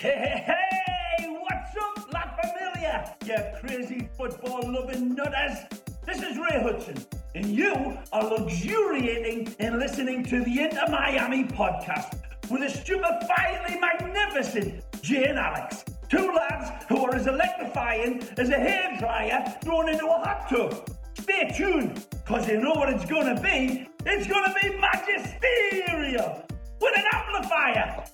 Hey, what's up, La Familia? You crazy football loving nutters. This is Ray Hudson, and you are luxuriating in listening to the Inter Miami podcast with the stupefyingly magnificent Jay and Alex. Two lads who are as electrifying as a hairdryer thrown into a hot tub. Stay tuned, because you know what it's gonna be. It's gonna be magisterial with an amplifier.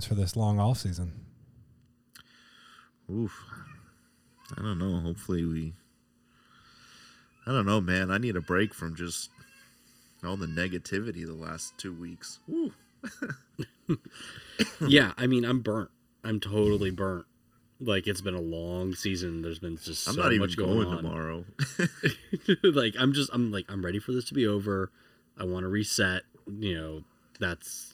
Plans for this long off season? Oof. I don't know. Hopefully we. I don't know, man. I need a break from just all the negativity the last two weeks. Ooh. yeah, I mean, I'm burnt. I'm totally burnt. Like it's been a long season. There's been just I'm so not even much going, going on. tomorrow. like I'm just I'm like I'm ready for this to be over. I want to reset. You know, that's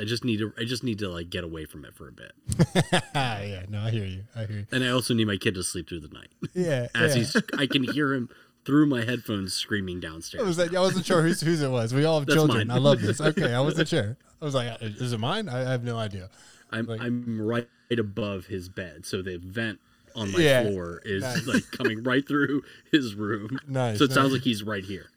I just need to I just need to like get away from it for a bit. yeah, no, I hear you. I hear you. And I also need my kid to sleep through the night. Yeah, As yeah. he's I can hear him through my headphones screaming downstairs. I was like, I wasn't sure whose whose it was. We all have That's children. mine. I love this. Okay, I wasn't sure. I was like, uh, is it mine? I, I have no idea. I'm like- I'm right above his bed, so the vent on my Yeah. floor is Nice. like coming right through his room. Nice, So it sounds like he's right here.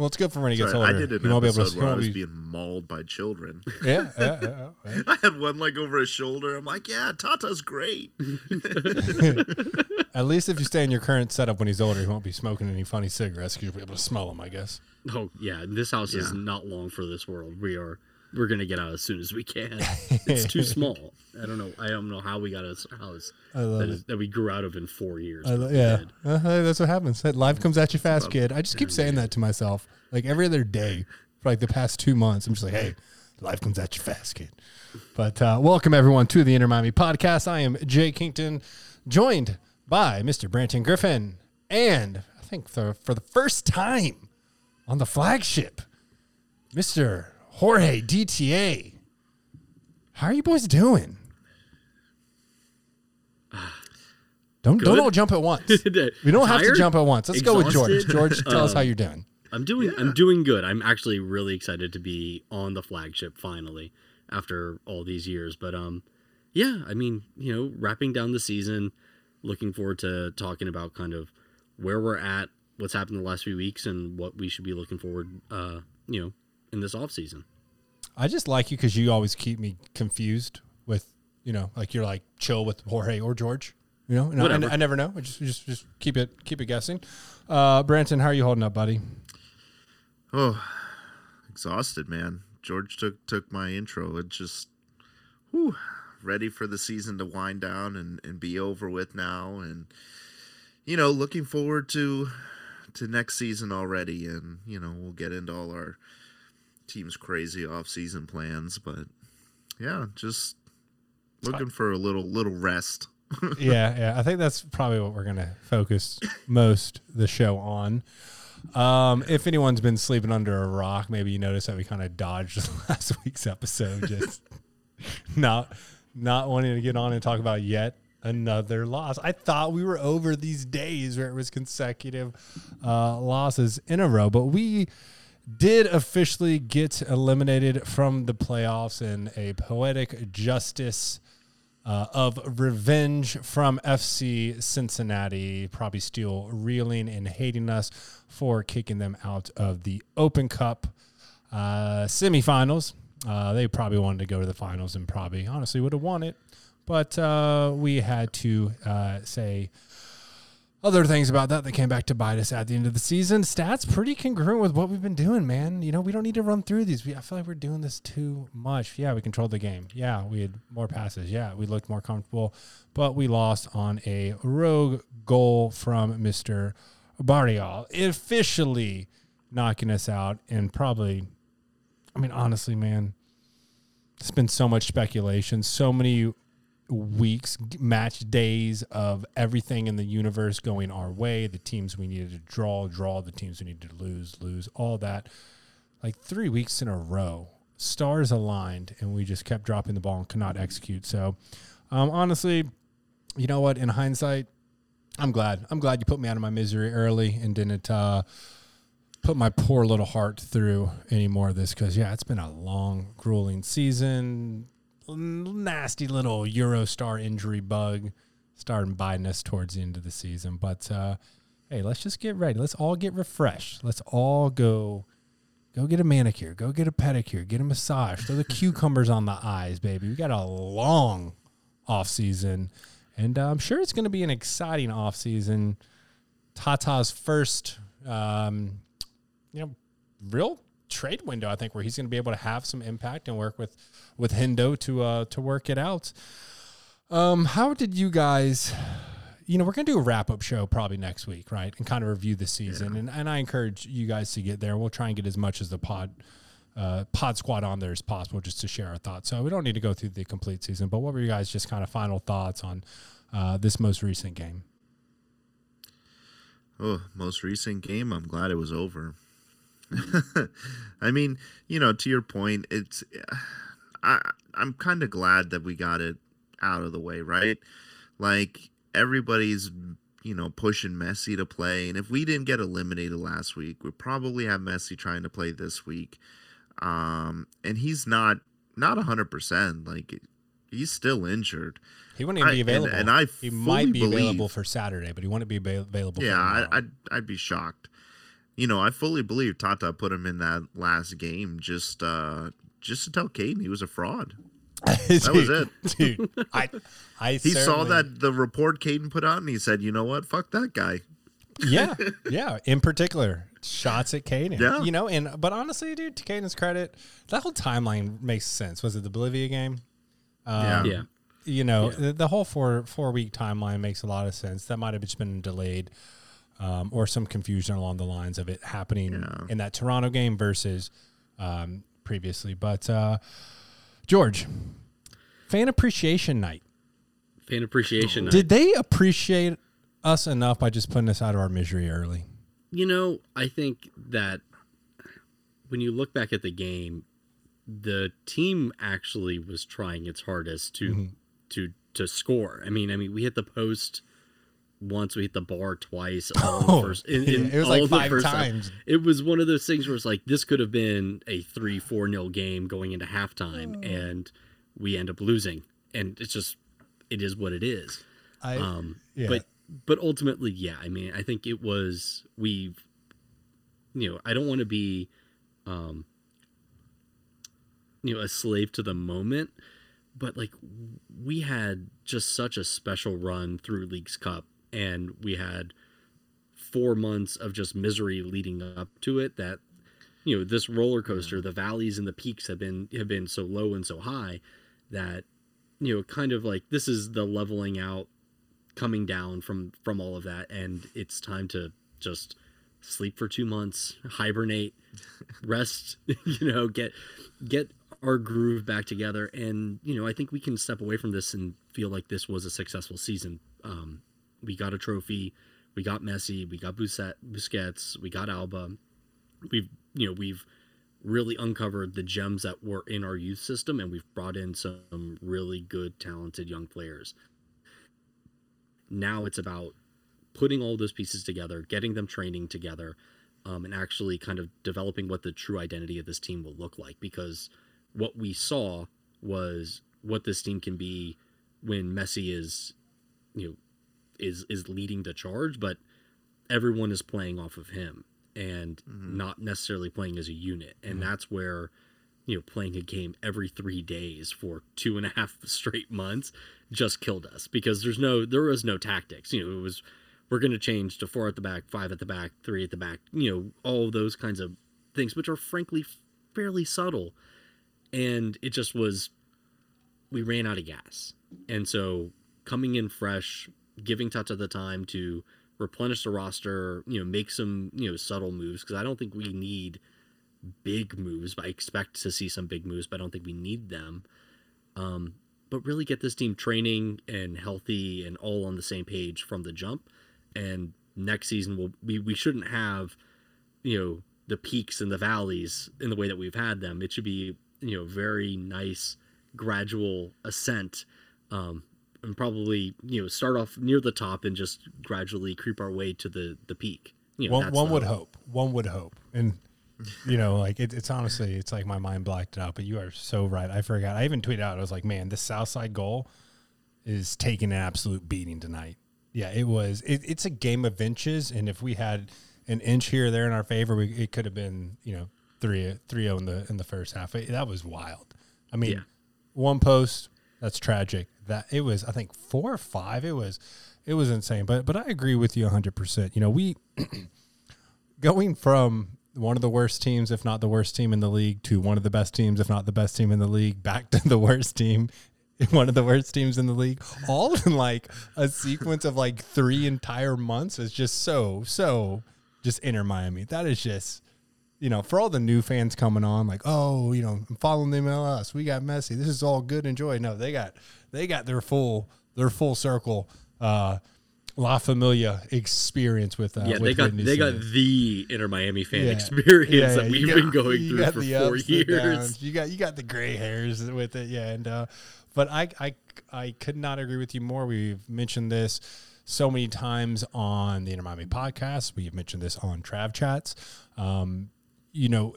Well, it's good for when he gets Sorry, older. I did an He won't be able to- episode he where I won't was be- being mauled by children. Yeah, yeah, yeah, yeah. I had one like over his shoulder. I'm like, yeah, Tata's great. At least if you stay in your current setup when he's older, he won't be smoking any funny cigarettes because you'll be able to smell them. I guess. Oh yeah, this house is not long for this world. We are we're gonna get out as soon as we can. It's too small. I don't know. I don't know how we got a house I love that, that we grew out of in four years. I, lo- yeah, uh, hey, that's what happens. Life comes at you fast, kid. I just keep saying that to myself, like every other day for like the past two months. I'm just like, hey, life comes at you fast, kid. But uh, welcome everyone to the Inter Miami podcast. I am Jay Kington, joined by Mr. Branton Griffen, and I think for for the first time on the flagship, Mr. Jorge DTA. How are you boys doing? Don't don't all jump at once. We don't have to jump at once. Let's go with George. George, tell us Um, how you're doing. I'm doing I'm doing good. I'm actually really excited to be on the flagship finally after all these years. But um yeah, I mean, you know, wrapping down the season, looking forward to talking about kind of where we're at, what's happened the last few weeks and what we should be looking forward uh, you know, in this off season. I just like you because you always keep me confused with, you know, like you're like chill with Jorge or George. You know, and I, I never know. I just just just keep it keep it guessing. Uh, Branton, how are you holding up, buddy? Oh, exhausted, man. George took took my intro. It just, whew, ready for the season to wind down and, and be over with now, and you know, looking forward to to next season already. And you know, we'll get into all our team's crazy off season plans, but yeah, just looking for a little little rest. yeah, yeah. I think that's probably what we're gonna focus most the show on. Um, if anyone's been sleeping under a rock, maybe you noticed that we kind of dodged last week's episode, just not not wanting to get on and talk about yet another loss. I thought we were over these days where it was consecutive uh, losses in a row, but we did officially get eliminated from the playoffs in a poetic justice uh, of revenge from FC Cincinnati, probably still reeling and hating us for kicking them out of the Open Cup uh, semifinals. Uh, they probably wanted to go to the finals and probably honestly would have won it, but uh, we had to uh, say other things about that that came back to bite us at the end of the season. Stats pretty congruent with what we've been doing, man. You know, we don't need to run through these. We, I feel like we're doing this too much. Yeah, we controlled the game. Yeah, we had more passes. Yeah, we looked more comfortable, but we lost on a rogue goal from Mr. Barrial, officially knocking us out and probably I mean, honestly, man, it's been so much speculation, so many weeks, match days of everything in the universe going our way, the teams we needed to draw, draw, the teams we needed to lose, lose, all that. Like three weeks in a row, stars aligned, and we just kept dropping the ball and could not execute. So, um, honestly, you know what? In hindsight, I'm glad. I'm glad you put me out of my misery early and didn't uh, put my poor little heart through any more of this because, yeah, it's been a long, grueling season. Nasty little Eurostar injury bug starting biting us towards the end of the season. But uh, hey, let's just get ready. Let's all get refreshed. Let's all go. Go get a manicure. Go get a pedicure. Get a massage. Throw the cucumbers on the eyes, baby. We got a long off season, and uh, I'm sure it's going to be an exciting off season. Tata's first, um, you know, real trade window. I think where he's going to be able to have some impact and work with with Hendo to uh, to work it out. Um, how did you guys? You know, we're going to do a wrap up show probably next week, right? And kind of review the season. And, and I encourage you guys to get there. We'll try and get as much as the pod uh, pod squad on there as possible just to share our thoughts. So we don't need to go through the complete season, but what were you guys just kind of final thoughts on uh, this most recent game? Oh, most recent game. I'm glad it was over. I mean, you know, to your point, it's I I'm kind of glad that we got it out of the way, right? Like everybody's you know pushing Messi to play, and if we didn't get eliminated last week, we probably have Messi trying to play this week. Um, and he's not not hundred percent. Like he's still injured. He wouldn't even be and- available. and I he might be available for Saturday, but he wouldn't be available. Yeah, I. I'd I'd be shocked. You know, I fully believe Tata put him in that last game just uh just to tell Caden he was a fraud. that was it. dude. I, I He saw that the report Caden put out and he said, "You know what? Fuck that guy." Yeah, yeah. In particular, shots at Caden. Yeah. you know, and but honestly, dude, to Caden's credit, that whole timeline makes sense. Was it the Bolivia game? Um, Yeah. Yeah. you know the, the whole four four week timeline makes a lot of sense that might have just been delayed um, or some confusion along the lines of it happening Yeah. in that toronto game versus um, previously but uh, george fan appreciation night Fan appreciation night. did they appreciate us enough by just putting us out of our misery early You know, I think that when you look back at the game, the team actually was trying its hardest to Mm-hmm. to to score. I mean, I mean, we hit the post once, we hit the bar twice. Oh, first, in, in yeah, it was like five times. It was one of those things where it's like this could have been a three four nil game going into halftime, Oh. and we end up losing. And it's just it is what it is. I, Um, yeah. But but ultimately, yeah. I mean, I think it was we've, you know, I don't want to be, um, you know, a slave to the moment, but like we had just such a special run through Leagues Cup, and we had four months of just misery leading up to it that you know this roller coaster the valleys and the peaks have been have been so low and so high that you know kind of like this is the leveling out coming down from from all of that and it's time to just sleep for 2 months hibernate rest you know get get our groove back together. And you know I think we can step away from this and feel like this was a successful season um we got a trophy. We got Messi. We got Busquets, we got Alba. We've you know we've really uncovered the gems that were in our youth system and we've brought in some really good talented young players. Now it's about putting all those pieces together getting them training together um, and actually kind of developing what the true identity of this team will look like because what we saw was what this team can be when Messi is you know is is leading the charge but everyone is playing off of him and mm-hmm. not necessarily playing as a unit. And mm-hmm. that's where, you know, playing a game every three days for two and a half straight months just killed us because there's no, there was no tactics. You know, it was, we're going to change to four at the back, five at the back, three at the back, you know, all of those kinds of things, which are frankly fairly subtle. And it just was, we ran out of gas. And so coming in fresh, giving Tata the time to replenish the roster, you know, make some, you know, subtle moves because I don't think we need big moves. I expect to see some big moves, but I don't think we need them. Um, but really get this team training and healthy and all on the same page from the jump. And next season, we'll, we we shouldn't have, you know, the peaks and the valleys in the way that we've had them. It should be you know very nice gradual ascent. Um, and probably you know start off near the top and just gradually creep our way to the the peak. You know, one that's one would hope. One would hope. And you know, like it, it's honestly, it's like my mind blacked out. But you are so right. I forgot. I even tweeted out. I was like, man, this Southside goal is taking an absolute beating tonight. Yeah, it was. It, it's a game of inches, and if we had an inch here or there in our favor, we, it could have been you know three three zero in the in the first half. It- that was wild. I mean, Yeah. one post. That's tragic. That it was. I think four or five. It was. It was insane. But but I agree with you hundred percent. You know we going from one of the worst teams, if not the worst team in the league, to one of the best teams, if not the best team in the league, back to the worst team, one of the worst teams in the league, all in like a sequence of like three entire months is just so, so just Inter Miami. That is just, you know, for all the new fans coming on, like, oh, you know, I'm following the MLS. We got Messi. This is all good and joy. No, they got they got their full their full circle uh La Familia experience with uh yeah, with they got Whitney they got the Inter Miami fan Yeah. experience Yeah, that we've you been going through for four years. You got you got the gray hairs with it, yeah. And uh, but I I I could not agree with you more. We've mentioned this so many times on the Inter Miami podcast. We've mentioned this on Trav chats. Um, you know,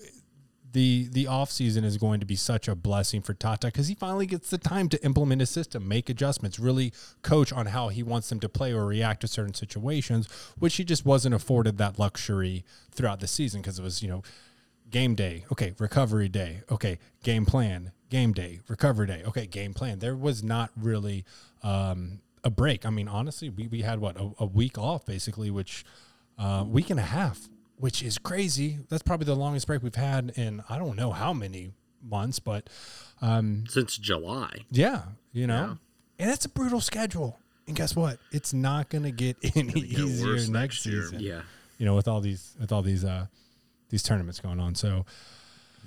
the the off season is going to be such a blessing for Tata because he finally gets the time to implement his system, make adjustments, really coach on how he wants them to play or react to certain situations, which he just wasn't afforded that luxury throughout the season because it was you know game day, okay, recovery day, okay, game plan, game day, recovery day, okay, game plan. There was not really um, a break. I mean, honestly, we, we had what a, a week off basically, which uh, week and a half, which is crazy. That's probably the longest break we've had in I don't know how many months, but Since July. yeah, you know, and it's a brutal schedule. And guess what? It's not going to get any easier next next year. season. Yeah. you know, with all these with all these uh these tournaments going on. So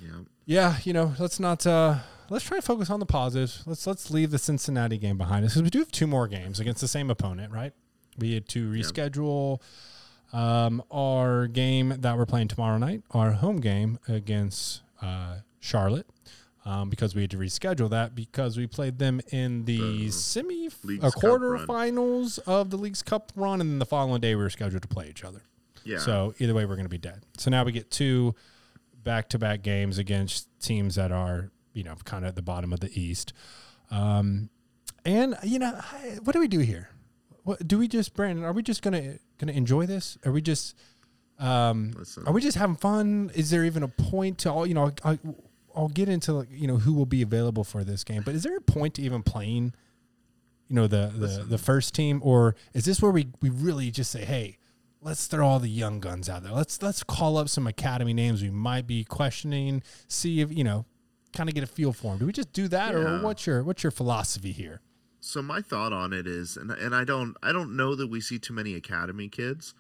Yeah. yeah, you know, let's not uh let's try to focus on the positives. Let's let's leave the Cincinnati game behind us because we do have two more games against the same opponent, right? We had to reschedule um, our game that we're playing tomorrow night, our home game against uh, Charlotte, um, because we had to reschedule that because we played them in the semi League's uh, quarterfinals of the league's cup run, and then the following day we were scheduled to play each other. Yeah. So either way, we're going to be dead. So now we get two back-to-back games against teams that are, you know, kind of at the bottom of the East. Um, and you know, what do we do here? What do we just, Branton? Are we just gonna gonna enjoy this? Are we just, um, Listen. are we just having fun? Is there even a point to all? You know, I, I'll get into like you know who will be available for this game, but is there a point to even playing? You know the the, the first team, or is this where we, we really just say, hey, let's throw all the young guns out there. Let's let's call up some academy names we might be questioning, see if you know, kind of get a feel for them. Do we just do that, or what's your what's your philosophy here? So my thought on it is and and I don't I don't know that we see too many academy kids.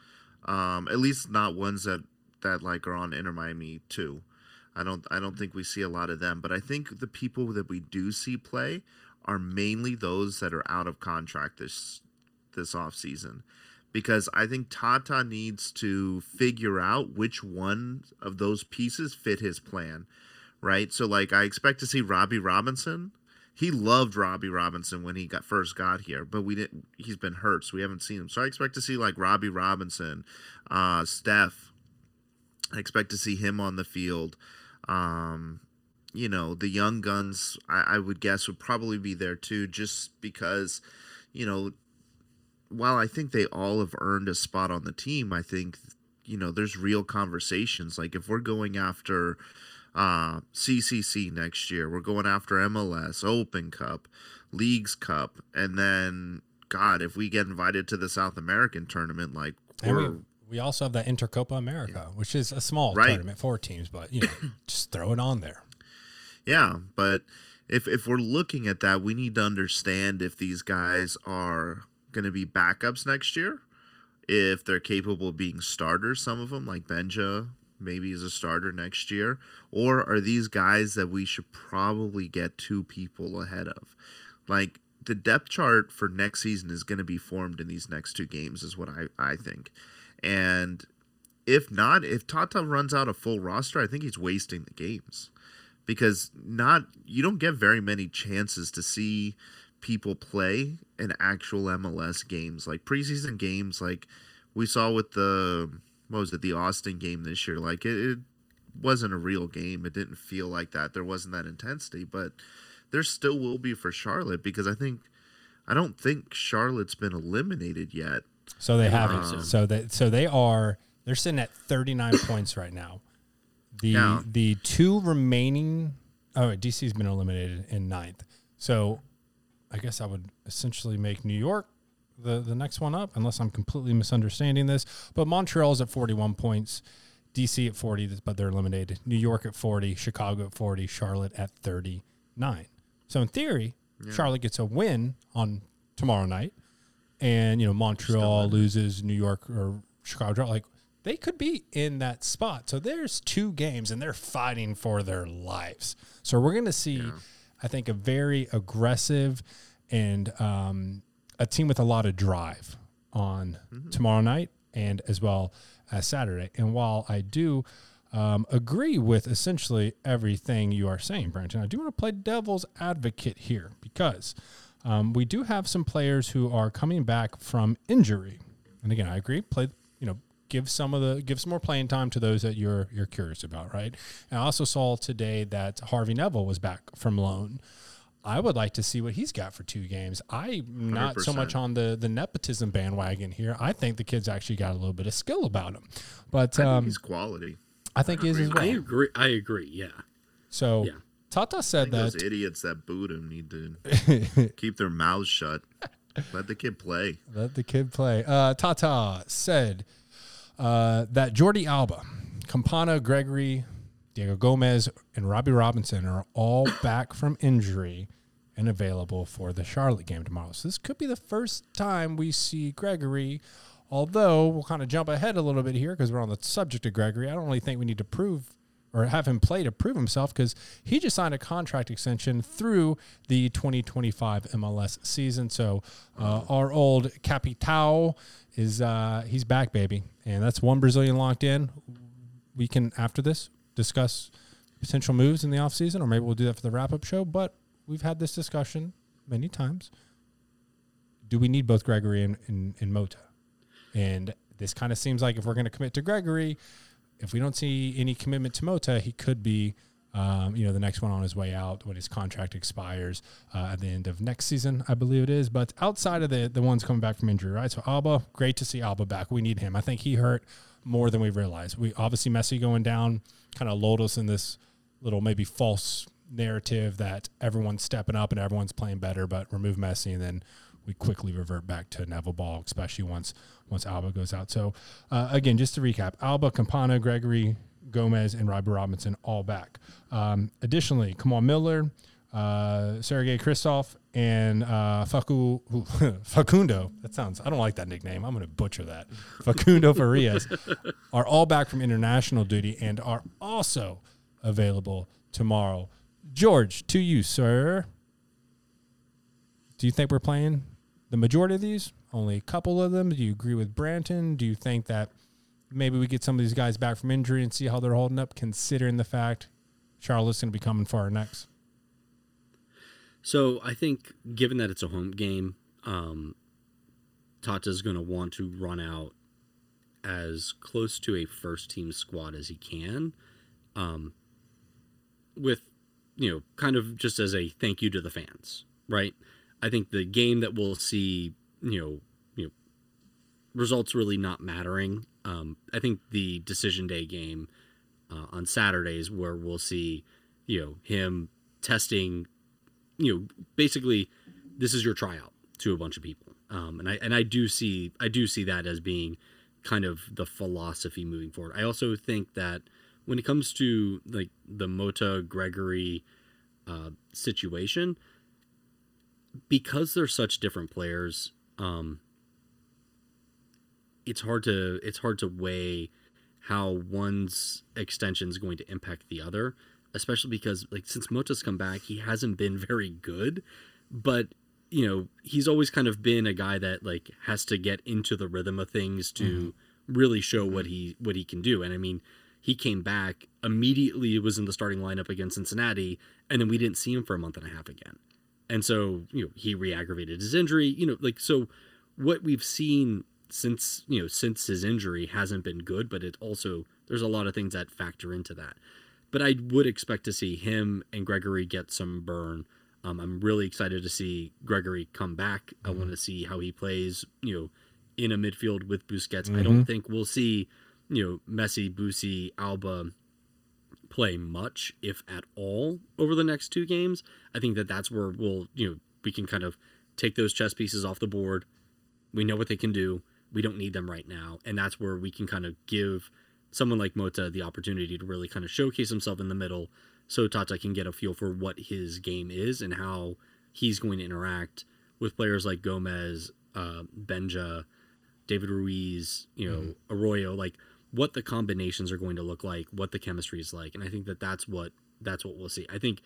Um at least not ones that that like are on Inter Miami too. I don't I don't think we see a lot of them, but I think the people that we do see play are mainly those that are out of contract this this off season. Because I think Tata needs to figure out which one of those pieces fit his plan. Right? So like I expect to see Robbie Robinson he loved Robbie Robinson when he got first got here, but we didn't. He's been hurt, so we haven't seen him. So I expect to see like Robbie Robinson, uh, Steph. I expect to see him on the field. Um, you know, the young guns. I, I would guess would probably be there too, just because, you know, while I think they all have earned a spot on the team, I think you know there's real conversations. Like if we're going after uh, CCC next year. We're going after MLS, Open Cup, Leagues Cup, and then God, if we get invited to the South American tournament, like we, we also have that Intercopa America, which is a small Right. tournament, four teams, but you know, just throw it on there. yeah, but if if we're looking at that, we need to understand if these guys are going to be backups next year, if they're capable of being starters. Some of them, like Benja, maybe as a starter next year? Or are these guys that we should probably get two people ahead of? Like the depth chart for next season is going to be formed in these next two games, is what I, I think. And if not, if Tata runs out a full roster, I think he's wasting the games because not you don't get very many chances to see people play in actual MLS games like preseason games like we saw with the what was it the Austin game this year like it, it wasn't a real game it didn't feel like that there wasn't that intensity but there still will be for Charlotte because I think I don't think Charlotte's been eliminated yet So they haven't. Um, so that so they are they're sitting at 39 points right now. The Yeah. the two remaining oh DC's been eliminated in ninth. So I guess I would essentially make New York the the next one up unless I'm completely misunderstanding this. But Montreal's at 41 points, DC at 40 but they're eliminated. New York at 40, Chicago at 40, Charlotte at 39. So in theory, Charlotte gets a win on tomorrow night and you know Montreal loses, New York or Chicago draw, like they could be in that spot. So there's two games, and they're fighting for their lives. So we're going to see, I think, a very aggressive and um, a team with a lot of drive on tomorrow night and as well as Saturday. And while I do. Um, agree with essentially everything you are saying, Branton. I do want to play devil's advocate here because um, we do have some players who are coming back from injury, and again, I agree. Play, you know, give some of the give some more playing time to those that you're you're curious about, right? And I also saw today that Harvey Neville was back from loan. I would like to see what he's got for two games. I'm not so much on the the nepotism bandwagon here. I think the kid's actually got a little bit of skill about him, but I think um, he's quality I think he is as I agree. I agree. Yeah. So Yeah. Tata said those that idiots that booed him need to keep their mouths shut let the kid play Let the kid play. Uh, Tata said uh, that Jordi Alba, Campana, Gregory, Diego Gomez, and Robbie Robinson are all back from injury and available for the Charlotte game tomorrow. So this could be the first time we see Gregory. Although we'll kind of jump ahead a little bit here because we're on the subject of Gregory. I don't really think we need to prove or have him play to prove himself because he just signed a contract extension through the 2025 MLS season. So uh, our old Capitao is uh, he's back, baby, and that's one Brazilian locked in. We can after this discuss potential moves in the offseason, or maybe we'll do that for the wrap up show. But we've had this discussion many times. Do we need both Gregory and, and, and Mota? And this kind of seems like if we're going to commit to Gregory, if we don't see any commitment to Mota, he could be, um, you know, the next one on his way out when his contract expires uh, at the end of next season, I believe it is. But outside of the the ones coming back from injury, right? So Alba, great to see Alba back. We need him. I think he hurt more than we realized. We obviously Messi going down kind of lulled us in this little maybe false narrative that everyone's stepping up and everyone's playing better, but remove Messi and then we quickly revert back to Neville Ball, especially once once Alba goes out. So uh, again, just to recap: Alba, Campana, Gregory, Gomez, and Robbie Robinson all back. Um, additionally, Kamal Miller, uh, Sergei Kryvtsov, and uh, Facu, Facundo. That sounds. I don't like that nickname. I'm going to butcher that. Facundo Farias are all back from international duty and are also available tomorrow. George, to you, sir. Do you think we're playing the majority of these? Only a couple of them? Do you agree with Branton? Do you think that maybe we get some of these guys back from injury and see how they're holding up, considering the fact Charlotte's going to be coming for our necks? So I think, given that it's a home game, um, Tata's going to want to run out as close to a first team squad as he can, um, with you know, kind of just as a thank you to the fans, right? I think the game that we'll see, you know, you know, results really not mattering. Um, I think the decision day game uh, on Saturdays where we'll see, you know, him testing you know, basically, this is your tryout to a bunch of people, um, and I and I do see I do see that as being kind of the philosophy moving forward. I also think that when it comes to like the Mota Gregory uh, situation, because they're such different players, um, it's hard to it's hard to weigh how one's extension is going to impact the other, especially because like since Mota's come back, he hasn't been very good, but you know, he's always kind of been a guy that like has to get into the rhythm of things to really show what he what he can do. And I mean, he came back immediately was in the starting lineup against Cincinnati, and then we didn't see him for a month and a half again. And so, you know, he re-aggravated his injury, you know, like so what we've seen since, you know, since his injury hasn't been good, but it also there's a lot of things that factor into that. But I would expect to see him and Gregory get some burn. Um, I'm really excited to see Gregory come back. I want to see how he plays, you know, in a midfield with Busquets. I don't think we'll see, you know, Messi, Busi, Alba play much, if at all, over the next two games. I think that that's where we'll, you know, we can kind of take those chess pieces off the board. We know what they can do. We don't need them right now. And that's where we can kind of give someone like Mota the opportunity to really kind of showcase himself in the middle so Tata can get a feel for what his game is and how he's going to interact with players like Gomez, uh, Benja, David Ruiz, you know, Arroyo, like what the combinations are going to look like, what the chemistry is like, and I think that that's what that's what we'll see. I think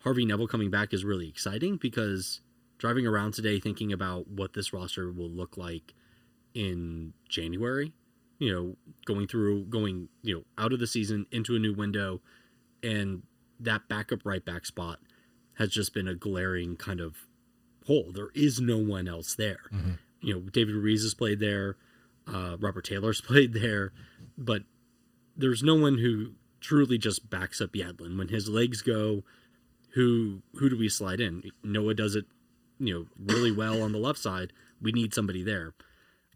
Harvey Neville coming back is really exciting because driving around today thinking about what this roster will look like in January, you know, going through going, you know, out of the season into a new window and that backup right back spot has just been a glaring kind of hole. There is no one else there. You know, David Ruiz has played there, uh, Robert Taylor's played there, but there's no one who truly just backs up Yedlin. When his legs go, who who do we slide in? Noah does it, you know, really well on the left side. We need somebody there.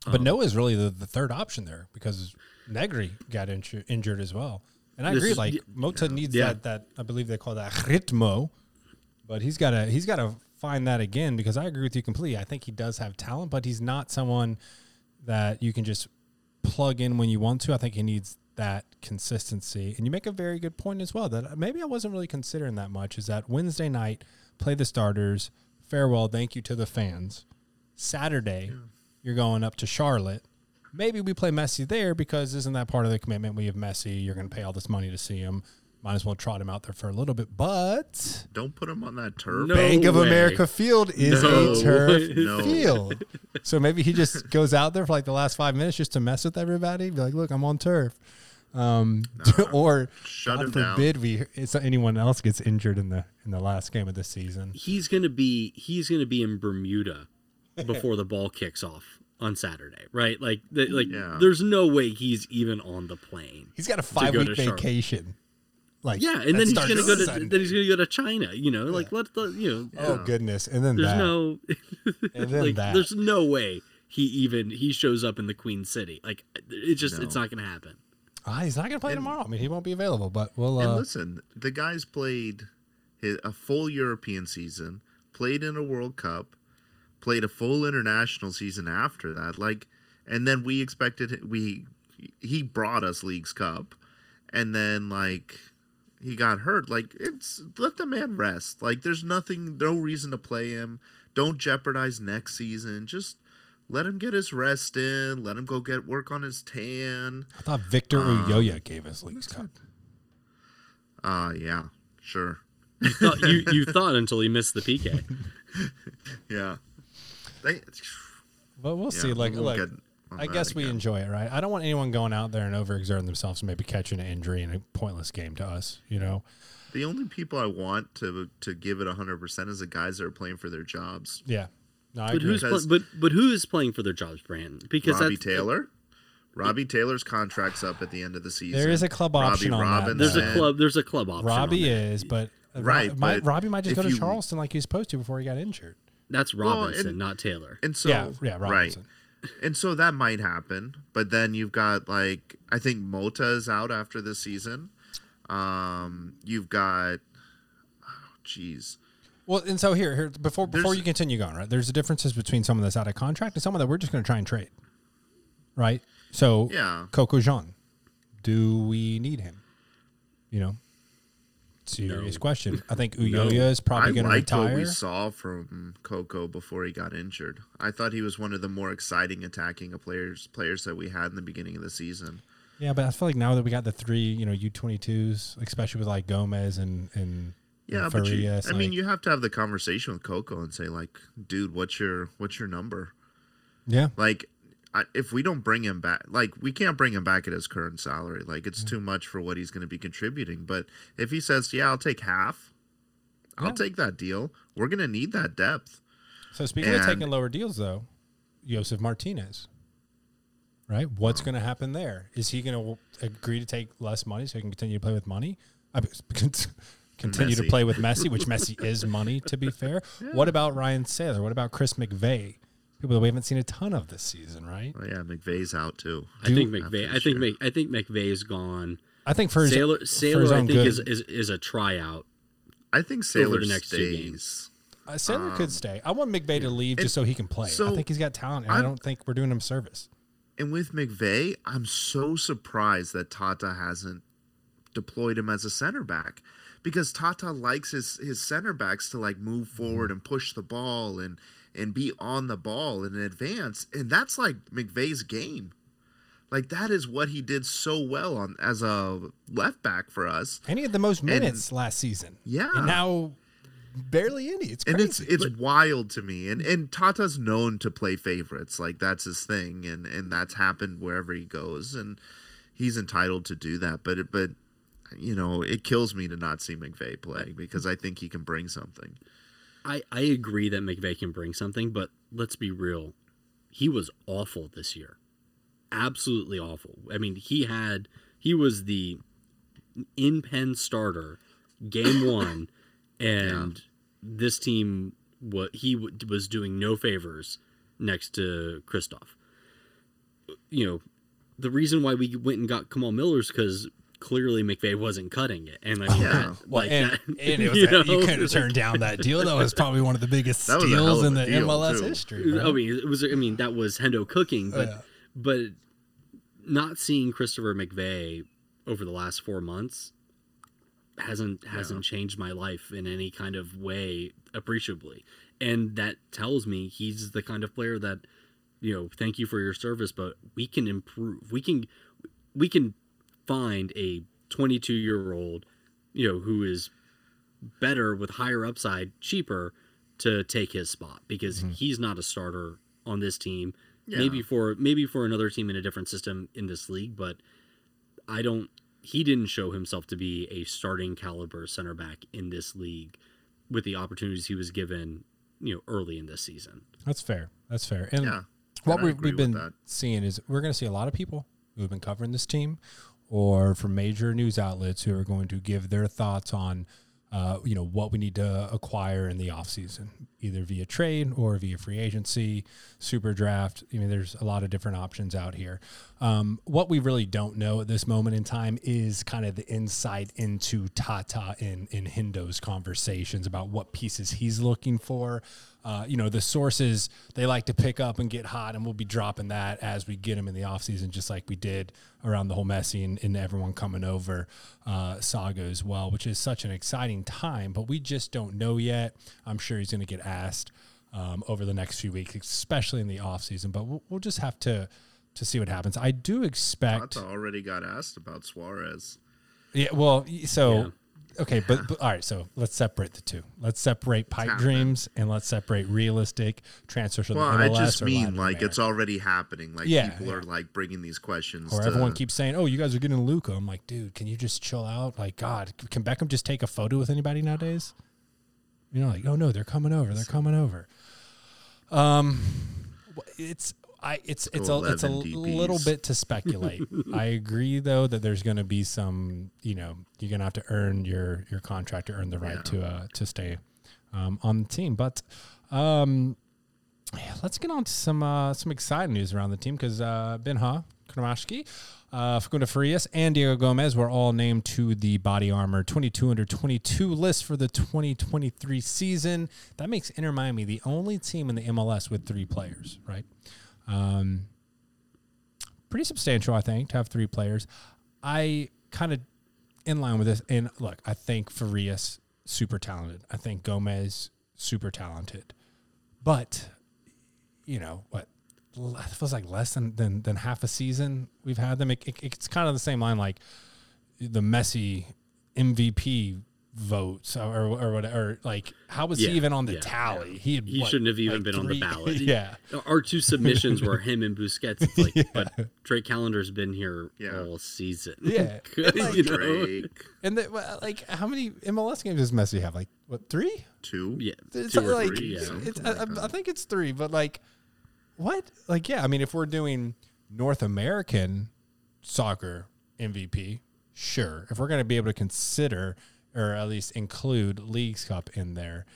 But um, Noah's really the, the third option there because Negri got inju- injured as well. And I agree, is- like Mota needs Yeah. that that I believe they call that ritmo, but he's gotta he's gotta find that again because I agree with you completely. I think he does have talent, but he's not someone that you can just plug in when you want to. I think he needs that consistency. And you make a very good point as well that maybe I wasn't really considering that much is that Wednesday night, play the starters, farewell, thank you to the fans. Saturday, you're going up to Charlotte. Maybe we play Messi there because isn't that part of the commitment? We have Messi. You're going to pay all this money to see him. Might as well trot him out there for a little bit. But Don't put him on that turf. No Bank of way. America Field is No. a turf No. field. So maybe he just goes out there for like the last five minutes just to mess with everybody. Be like, look, I'm on turf. Um, or Shut God him down. forbid we it's anyone else gets injured in the in the last game of the season. He's gonna be he's gonna be in Bermuda before the ball kicks off on Saturday, right? Like, the, like Yeah. there's no way he's even on the plane. He's got a five week to Charlotte. vacation. Like Yeah, and then he's gonna go to Sunday. then he's gonna go to China. You know, like let the you know. Oh goodness! And then There's that. no and then like that. there's no way he even he shows up in the Queen City. Like it just it's not gonna happen. Ah, he's not going to play tomorrow. I mean, he won't be available. But we'll. And Uh, listen, the guy's played his, a full European season, played in a World Cup, played a full international season after that. Like, and then we expected we he brought us Leagues Cup, and then like he got hurt. Like, it's let the man rest. Like, there's nothing, no reason to play him. Don't jeopardize next season. Just let him get his rest in. Let him go get work on his tan. I thought Victor Um, Ulloa gave us Leagues Cup. Uh yeah, sure. You thought you, you thought until he missed the PK. Yeah. They, But we'll Yeah, see. Like, we'll like get on I guess we again. enjoy it, right? I don't want anyone going out there and overexerting themselves and maybe catching an injury in a pointless game to us. You know? the only people I want to to give it hundred percent is the guys that are playing for their jobs. Yeah. No, But who's pl- but but who is playing for their jobs, Branton? Because Robbie that's Taylor. Robbie Taylor's contract's up at the end of the season. There is a club option on that, There's a club. There's a club option. on Robbie there. is, but Right, Rob- might, but Robbie might just go to you- Charleston like he was supposed to before he got injured. That's Well, Robinson, and- not Taylor. And so yeah, yeah, Robinson. right. And so that might happen, but then you've got like I think Mota is out after this season. Um, you've got, oh, jeez, Well, and so here, here before before There's- you continue going, right? There's a differences between someone that's out of contract and someone that we're just going to try and trade, right? So, Yeah. Coco Jean, do we need him? You know, serious No. question. I think Ulloa is probably going to liked what retire. we saw from Coco before he got injured. I thought he was one of the more exciting attacking players players that we had in the beginning of the season. Yeah, but I feel like now that we got the three, you know, U twenty twos, especially with like Gomez and and Yeah, and but you, I mean, you have to have the conversation with Coco and say, like, dude, what's your what's your number? yeah, Like, I, if we don't bring him back, like, we can't bring him back at his current salary. Like, it's mm-hmm. too much for what he's going to be contributing. But if he says, yeah, I'll take half, I'll Yeah. take that deal. We're going to need that depth. So speaking of taking lower deals, though, Josef Martinez, right? What's going to happen there? Is he going to agree to take less money so he can continue to play with money? I mean, continue to play with Messi, which Messi is money, to be fair. What about Ryan Sailor? What about Chris McVey? People that we haven't seen a ton of this season, right? Oh, yeah, McVey's out too. I think McVey. I think year. Mc, I think McVey's gone. I think for his, Sailor, for his Sailor I think good, is, is is a tryout. I think Sailor the next two stays. uh, Sailor could stay. I want McVey to leave just so he can play. I think he's got talent, and I I'm- don't think we're doing him service. And with McVey, I'm so surprised that Tata hasn't deployed him as a center back because Tata likes his his center backs to like move forward and push the ball and and be on the ball in advance, and that's like McVey's game. Like that is what he did so well on as a left back for us. And he had the most minutes last season. Yeah. and now barely any. It's and crazy. it's it's wild to me and and tata's known to play favorites like that's his thing and and that's happened wherever he goes and he's entitled to do that but it, but you know it kills me to not see McVey play because i think he can bring something I I agree that McVey can bring something, but let's be real. He was awful this year. Absolutely awful. I mean, he had he was the in pen starter game 1 and this team what he w- was doing no favors next to Kryvtsov. You know, the reason why we went and got Kamal Miller is because clearly McVey wasn't cutting it, and I oh, mean, Yeah. that, Well, like and, that, and it was you that- you, couldn't have turned down that deal. That was probably one of the biggest That was a hell steals in the deal, MLS too. history. bro. I mean, it was. I mean, that was Hendo cooking, oh, but Yeah. but not seeing Christopher McVey over the last four months hasn't hasn't changed my life in any kind of way appreciably, and that tells me he's the kind of player that you know. Thank you for your service, but we can improve. We can we can find a 22 year old, you know, who is better with higher upside, cheaper to take his spot because mm-hmm. he's not a starter on this team. Maybe for maybe for another team in a different system in this league, but I don't. He didn't show himself to be a starting caliber center back in this league with the opportunities he was given, you know, early in this season. That's fair. That's fair. And Yeah, what and we've, we've been that. seeing is we're going to see a lot of people who have been covering this team or from major news outlets who are going to give their thoughts on uh, you know what we need to acquire in the offseason either via trade or via free agency super draft. I mean there's a lot of different options out here. Um, what we really don't know at this moment in time is kind of the insight into tata in and Hendo's conversations about what pieces he's looking for uh, you know, the sources they like to pick up and get hot, and we'll be dropping that as we get them in the offseason, just like we did around the whole Messi and, and everyone coming over uh, saga as well, which is such an exciting time. But we just don't know yet. I'm sure he's going to get asked um, over the next few weeks, especially in the offseason. But we'll, we'll just have to to see what happens. I do expect. tata already got asked about suarez Yeah, well, so Yeah. Okay, but, but all right, so let's separate the two. Let's separate pipe dreams and let's separate realistic transfers from well the i just mean like it's already happening like Yeah, people yeah. are like bringing these questions Or to- everyone keeps saying, "Oh, you guys are getting Luca." I'm like, dude, can you just chill out? Like, God, can Beckham just take a photo with anybody nowadays? You know, like, oh no, they're coming over. They're coming over. Um, it's I it's it's a it's a 11 little bit to speculate. I agree though that there's going to be some. You know, you're going to have to earn your your contract to earn the right to uh to stay um, on the team, but. Um, let's get on to some uh, some exciting news around the team because uh, Benja Cremaschi, uh, Facundo Farias, and Diego Gomez were all named to the Body Armor 22 under 22 list for the 2023 season. That makes Inter Miami the only team in the MLS with three players, right? Um, pretty substantial, I think, to have three players. I kind of in line with this. And look, I think Farias super talented. I think Gomez super talented, but you know what? it feels like less than than, than half a season we've had them. It, it, it's kind of the same line like the Messi MVP votes or or whatever. Like, how was Yeah, he even on the yeah, tally? He had, He what, shouldn't have even like been on the ballot. yeah, Our two submissions were him and Busquets. It's like, but Drake Callender's been here Yeah. all season. Yeah. you know? Drake and the, like how many MLS games does Messi have? Like what three? two. Yeah, It's two or like three. Yeah. something it's, like I, I- I think it's three, but like what? Like yeah, I mean, if we're doing North American soccer MVP, sure. If we're going to be able to consider or at least include Leagues Cup in there,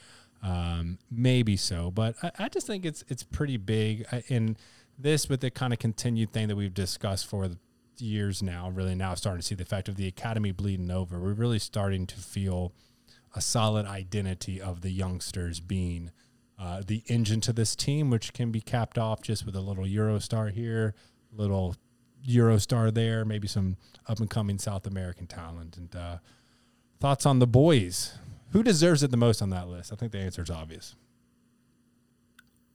um, maybe so. But I, I just think it's it's pretty big. in this with the kind of continued thing that we've discussed for years now, really now starting to see the effect of the academy bleeding over. We're really starting to feel a solid identity of the youngsters being uh, the engine to this team, which can be capped off just with a little Eurostar here, little Eurostar there, maybe some up and coming South American talent. And uh, thoughts on the boys? Who deserves it the most on that list? I think the answer is obvious.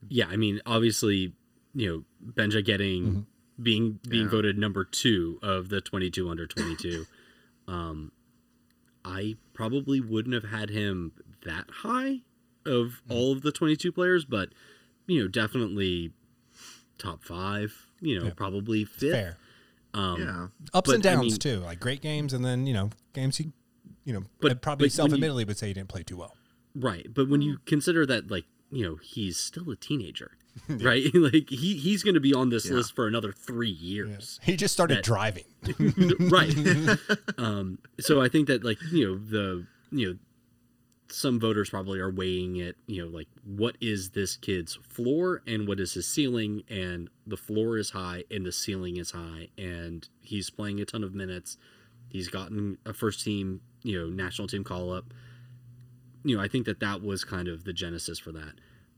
Yeah, I mean, obviously, you know, Benja getting Mm-hmm. being being Yeah. voted number two of the twenty two under twenty two. um, I probably wouldn't have had him that high of Mm-hmm. all of the twenty two players, but you know, definitely top five. You know, Yeah. probably fifth. Fair. Um, Yeah. Ups But, and I downs mean- too, like great games, and then you know games he, you know, But- probably but self-admittedly would say he didn't play too well. Right, but when you consider that, like you know, he's still a teenager, right? like he he's going to be on this Yeah. list for another three years. He just started That- driving. right. um, so I think that like you know the you know some voters probably are weighing it. You know, like what is this kid's floor and what is his ceiling? And the floor is high and the ceiling is high, and he's playing a ton of minutes. He's gotten a first team, you know, national team call up. You know, I think that that was kind of the genesis for that.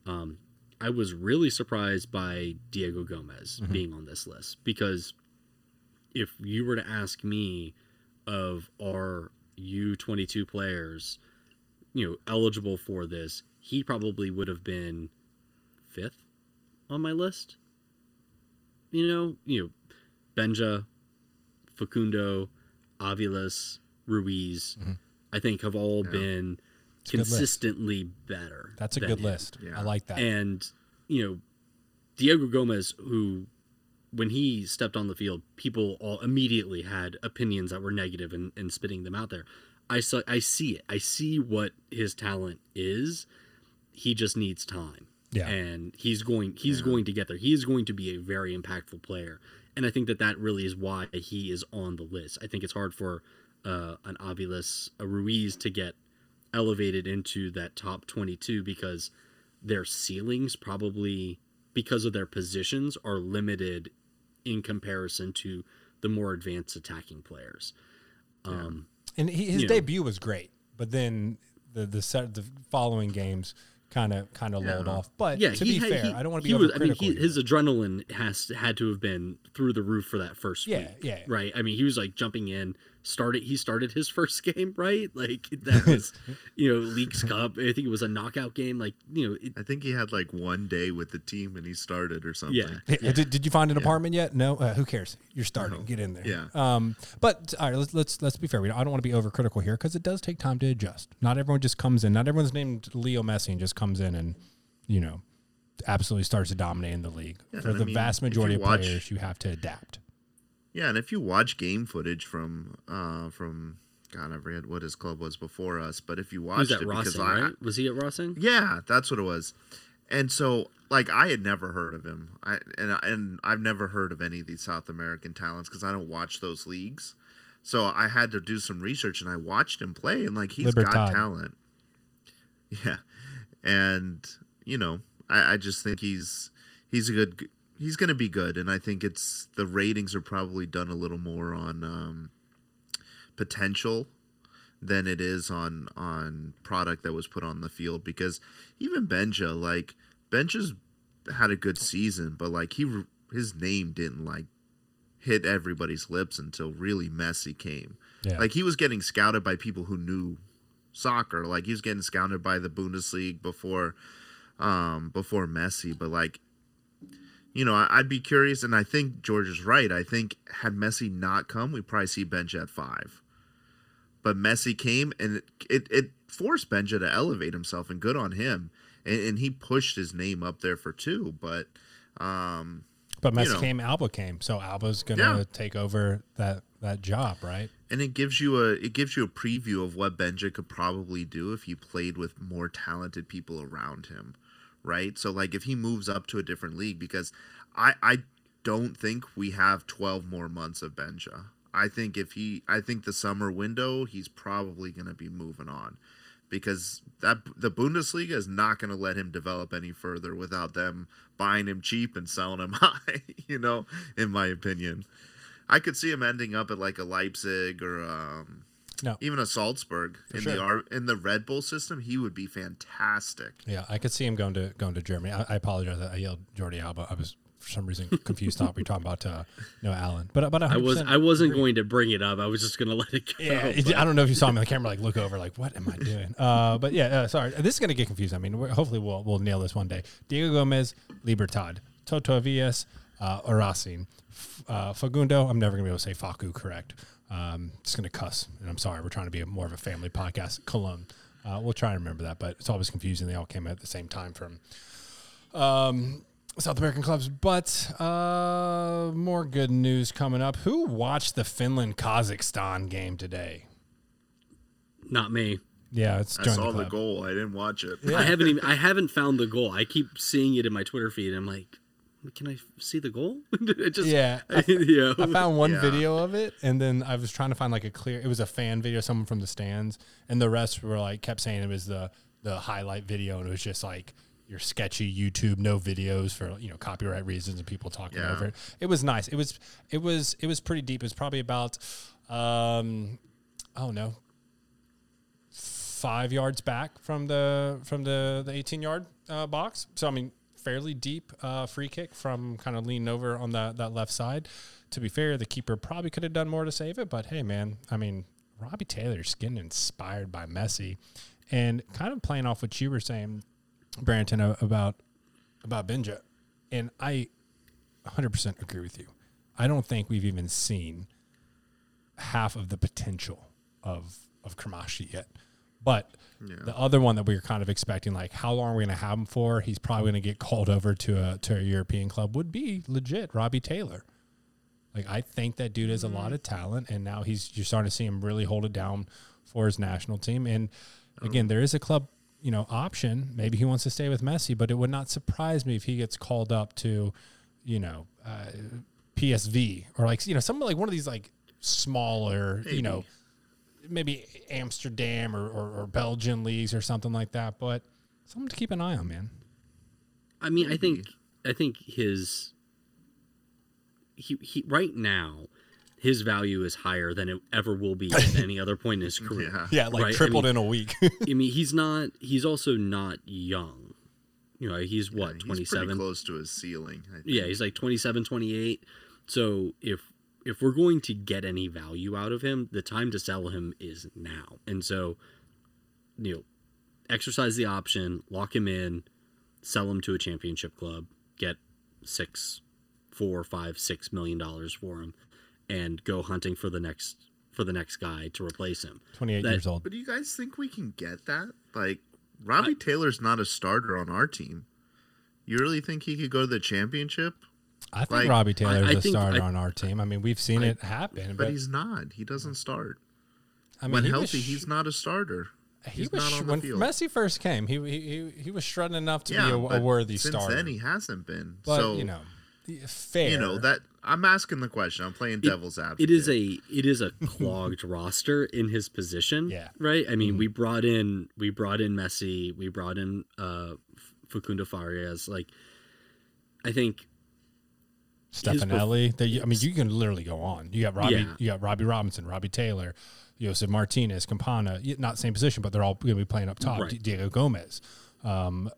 Um, I was really surprised by Diego Gomez being on this list because if you were to ask me of our U22 players, you know, eligible for this, he probably would have been fifth on my list. You know, you know, Benja, Facundo, Avilas, Ruiz, mm-hmm. I think have all been a good list. consistently better. That's a good him. list. Yeah. I like that. And you know, Diego Gomez, who when he stepped on the field, people all immediately had opinions that were negative and, and spitting them out there. I saw, I see it. I see what his talent is. He just needs time. Yeah. And he's going. He's going to get there. He is going to be a very impactful player. And I think that that really is why he is on the list. I think it's hard for uh, an Avilas, a Ruiz, to get elevated into that top 22 because their ceilings probably because of their positions are limited in comparison to the more advanced attacking players. Um, And he, his you know. debut was great, but then the the set the following games kind of kind of lulled off. But yeah, to be had- fair, he- I don't want to he be was- I mean, he, his adrenaline has had to have been through the roof for that first Yeah, week. yeah. right. I mean, he was like jumping in. Started he started his first game right? Like that was, you know, Leagues Cup. I think it was a knockout game. Like you know, it, I think he had like one day with the team and he started or something. yeah, Hey, Did, did you find an apartment yet? No. Uh, who cares? You're starting. Get in there. Yeah. Um. But all right. Let's let's let's be fair. We don't, I don't want to be overcritical here because it does take time to adjust. Not everyone just comes in. Not everyone's named Leo Messi and just comes in and you know absolutely starts to dominate in the league. Yeah, For and I the mean, vast majority of watch- players, you have to adapt. Yeah, and if you watch game footage from uh from God, I forget what his club was before us, but if you he watched was at it because I, right? Was he at Racing? Yeah, that's what it was. And so, like, I had never heard of him, I and and I've never heard of any of these South American talents because I don't watch those leagues. So I had to do some research, and I watched him play, and like he's Libertad. got talent. Yeah, and you know, I, I just think he's he's a good he's going to be good, and I think it's the ratings are probably done a little more on um, potential than it is on on product that was put on the field because even Benja like Benja's had a good season but like he his name didn't like hit everybody's lips until really Messi came. Yeah. Like he was getting scouted by people who knew soccer. Like he was getting scouted by the Bundesliga before um before Messi, but like you know, I'd be curious, and I think George is right. I think had Messi not come, we probably see Benja at five. But Messi came, and it it, it forced Benja to elevate himself, and good on him. And, and he pushed his name up there for two. But um, But Messi know. came, Alba came, so Alba's gonna Yeah. take over that that job, right? and it gives you a it gives you a preview of what Benja could probably do if he played with more talented people around him, right? So like if he moves up to a different league, because I I don't think we have twelve more months of Benja. I think if he I think the summer window he's probably to be moving on because that the Bundesliga is not going to let him develop any further without them buying him cheap and selling him high, you know, in my opinion. I could see him ending up at like a Leipzig or um, No. even a Salzburg in the sure. R in the Red Bull system. He would be fantastic. Yeah, I could see him going to going to Germany. I, I apologize. I yelled Jordi Alba. I was for some reason confused. thought we were talking about uh, Noah Allen, but but I was I wasn't going to bring it up. I was just going to let it go. Yeah, it- I don't know if you saw me on the camera, like look over, like what am I doing? Uh, but yeah, uh, sorry, this is gonna get confused. I mean, we're, hopefully we'll we'll nail this one day. Diego Gomez, Libertad, Toto Villas, uh, Racing, F- uh, Fagundo. I'm never gonna be able to say Facu correct. Um, just gonna cuss, and I'm sorry. We're trying to be a, more of a family podcast. Cologne. Uh, we'll try and remember that, but it's always confusing. They all came at the same time from um, South American clubs. But uh, more good news coming up. Who watched the Finland Kazakhstan game today? Not me. Yeah, it's I join saw the, the, goal. I didn't watch it. I haven't even I haven't found the goal. I keep seeing it in my Twitter feed. I'm like, can I see the goal? it just Yeah, you know. I found one Yeah. video of it, and then I was trying to find like a clear. It was a fan video, someone from the stands, and the rest were like kept saying it was the the highlight video, and it was just like your sketchy YouTube, no videos for you know copyright reasons and people talking Yeah. over it. It was nice. It was it was it was pretty deep. It was probably about um, I don't know, five yards back from the from the the 18 yard uh, box. So I mean, fairly deep uh, free kick from kind of leaning over on that that left side. To be fair, the keeper probably could have done more to save it, but hey, man, I mean, Robbie Taylor's getting inspired by Messi, and kind of playing off what you were saying, Barrington, a- about about Benja, and I 100% agree with you. I don't think we've even seen half of the potential of of Cremaschi yet. But the other one that we were kind of expecting, like how long are we going to have him for? He's probably going to get called over to a to a European club. Would be legit Robbie Taylor. Like I think that dude has a lot of talent, and now he's you're starting to see him really hold it down for his national team. And again, there is a club, you know, option. Maybe he wants to stay with Messi, but it would not surprise me if he gets called up to, you know, uh, PSV or like you know, some like one of these like smaller, you know, maybe Amsterdam or, or, or Belgian leagues or something like that. But something to keep an eye on, man. I mean, I think I think his he, he right now his value is higher than it ever will be at any other point in his career. Yeah. Yeah, like Right, I tripled mean- in a week. I mean, he's not. He's also not young. You know, he's what He's twenty pretty close to his ceiling. I think. Yeah, he's like 27, 28. So if if we're going to get any value out of him, the time to sell him is now. And so, you know, exercise the option, lock him in, sell him to a championship club, get six, four, five, six million dollars for him, and go hunting for the next for the next guy to replace him. 28 years old. But do you guys think we can get that? Like, Robbie Taylor's not a starter on our team. You really think he could go to the championship? I think like, Robbie Taylor's I a think- starter I- on our team. I mean, we've seen I- it happen, But but, he's not. He doesn't start. I mean, when he healthy, was, he's not a starter. he he's was not sh- on the when field. Messi first came. He he he, he was strutting enough to yeah, be a, a but worthy since starter. then he hasn't been. but so you know, fair. you know that I'm asking the question. I'm playing devil's advocate. It is a it is a clogged roster in his position. Yeah. Right. I Mm-hmm. mean, we brought in we brought in Messi, we brought in uh Facundo Farias. Like, I think Stefanelli. They, I mean, you can literally go on. You got Robbie. Yeah. You got Robbie Robinson, Robbie Taylor, Josef Martinez, Campana. Not same position, but they're all going to be playing up top. Right. Diego Gomez. Um,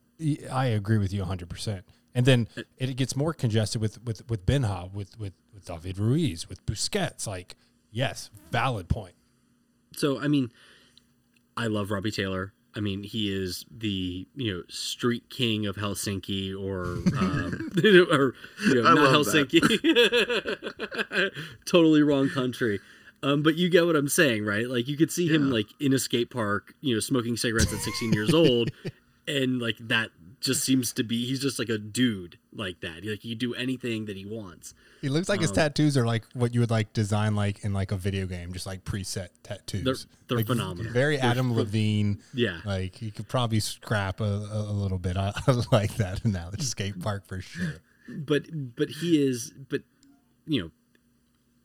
I agree with you 100. percent And then it gets more congested with with with Benja, with with with David Ruiz, with Busquets. Like, yes, valid point. so. I mean, I love Robbie Taylor. I mean, he is the you know street king of Helsinki, or um, or you know, not. Helsinki. totally wrong country. Um, but you get what I'm saying, right? Like you could see him like in a skate park, you know, smoking cigarettes at 16 years old, and like that just seems to be he's just like a dude like that. Like he do anything that he wants. He looks like his Um, tattoos are like what you would like design like in like a video game, just like preset tattoos. They're- they're Like, phenomenal. Very They're Adam Levine. Yeah. Like he could probably scrap a, a, little bit. I, I like that now. The skate park for sure. but but he is but you know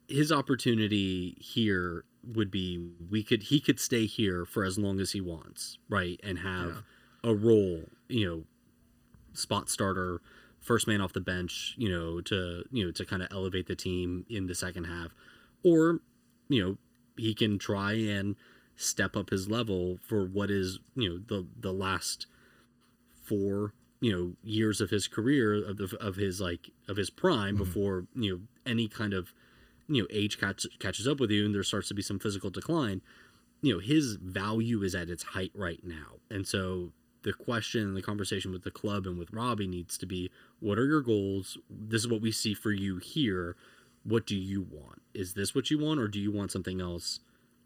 his opportunity here would be we could he could stay here for as long as he wants right and have a role you know spot starter first man off the bench you know to you know to kind of elevate the team in the second half. Or you know he can try and step up his level for what is you know the the last four you know years of his career of the, of his like of his prime mm-hmm. before you know any kind of you know age catch, catches up with you and there starts to be some physical decline you know his value is at its height right now. And so the question and the conversation with the club and with robbie needs to be what are your goals? This is what we see for you here. What do you want? Is this what you want or do you want something else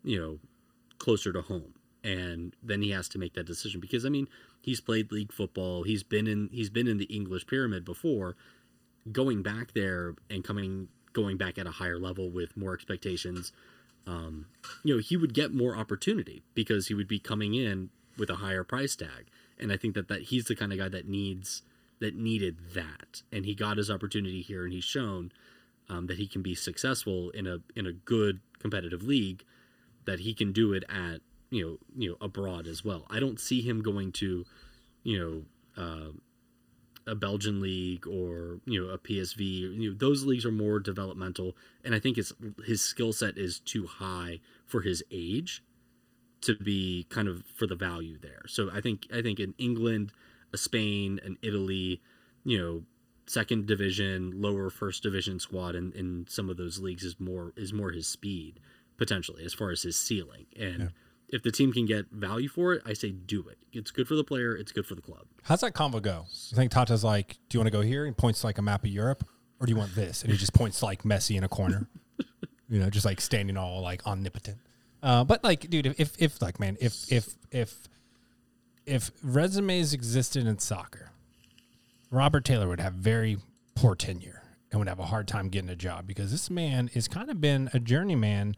you know closer to home? And then he has to make that decision because i mean he's played league football. He's been in he's been in the english pyramid before. Going back there and coming going back at a higher level with more expectations um, you know he would get more opportunity because he would be coming in with a higher price tag and i think that that he's the kind of guy that needs that needed that. And he got his opportunity here and he's shown um, that he can be successful in a in a good competitive league that he can do it at you know you know abroad as well. I don't see him going to you know uh, a Belgian league or you know a PSV. You know, those leagues are more developmental, and I think it's his skill set is too high for his age to be kind of for the value there. So I think I think in England, a Spain, an Italy, you know, second division, lower first division squad in, in some of those leagues is more is more his speed potentially as far as his ceiling. And if the team can get value for it, I say do it. It's good for the player. It's good for the club. How's that combo go? I think Tata's like, "Do you want to go here?" He points like a map of Europe, or do you want this? And he just points like Messi in a corner, you know, just like standing all like omnipotent. Uh, but like, dude, if, if like, man, if if if if resumes existed in soccer, Robert Taylor would have very poor tenure and would have a hard time getting a job because this man has kind of been a journeyman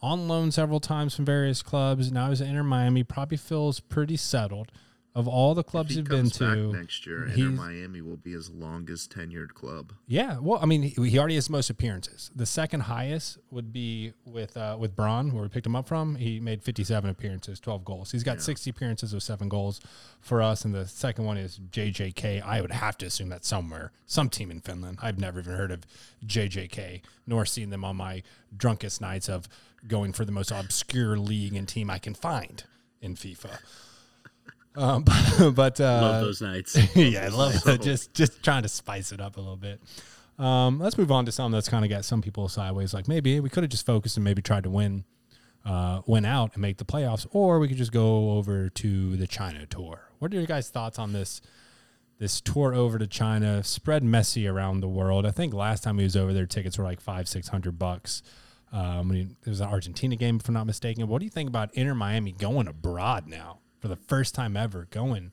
on loan several times from various clubs. Now he's at Inter Miami, probably feels pretty settled. Of all the clubs he he's been to, next year, Inter Miami will be his longest tenured club. yeah, well, I mean, he, he already has most appearances. The second highest would be with uh, with Brann, where we picked him up from. He made 57 appearances, 12 goals. He's got 60 appearances with seven goals for us, and the second one is JJK. I would have to assume that somewhere, some team in Finland. I've never even heard of JJK, nor seen them on my drunkest nights of going for the most obscure league and team I can find in FIFA. Um, but uh, Love those nights. yeah, I love just just trying to spice it up a little bit. Um, let's move on to something that's kind of got some people sideways. Like maybe we could have just focused and maybe tried to win, uh, win out and make the playoffs, or we could just go over to the China tour. What are your guys' thoughts on this? This tour over to China spread Messi around the world. I think last time he was over there, tickets were like five, six hundred bucks. Um, when he, there was an Argentina game, if I'm not mistaken. What do you think about Inter Miami going abroad now for the first time ever? Going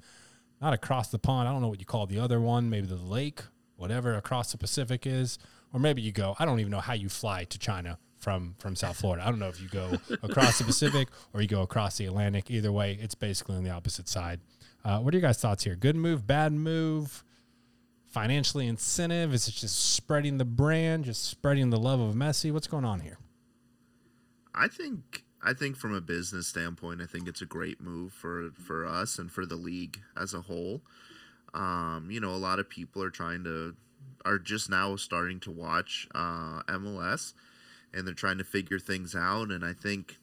not across the pond. I don't know what you call the other one. Maybe the lake, whatever across the Pacific is, or maybe you go. I don't even know how you fly to China from from South Florida. I don't know if you go across the Pacific or you go across the Atlantic. Either way, it's basically on the opposite side. Uh, what are your guys' thoughts here? Good move, bad move? Financially incentive? Is it just spreading the brand, just spreading the love of Messi? What's going on here? I think I think from a business standpoint, I think it's a great move for for us and for the league as a whole. Um, you know, a lot of people are trying to are just now starting to watch uh, MLS, and they're trying to figure things out. And I think,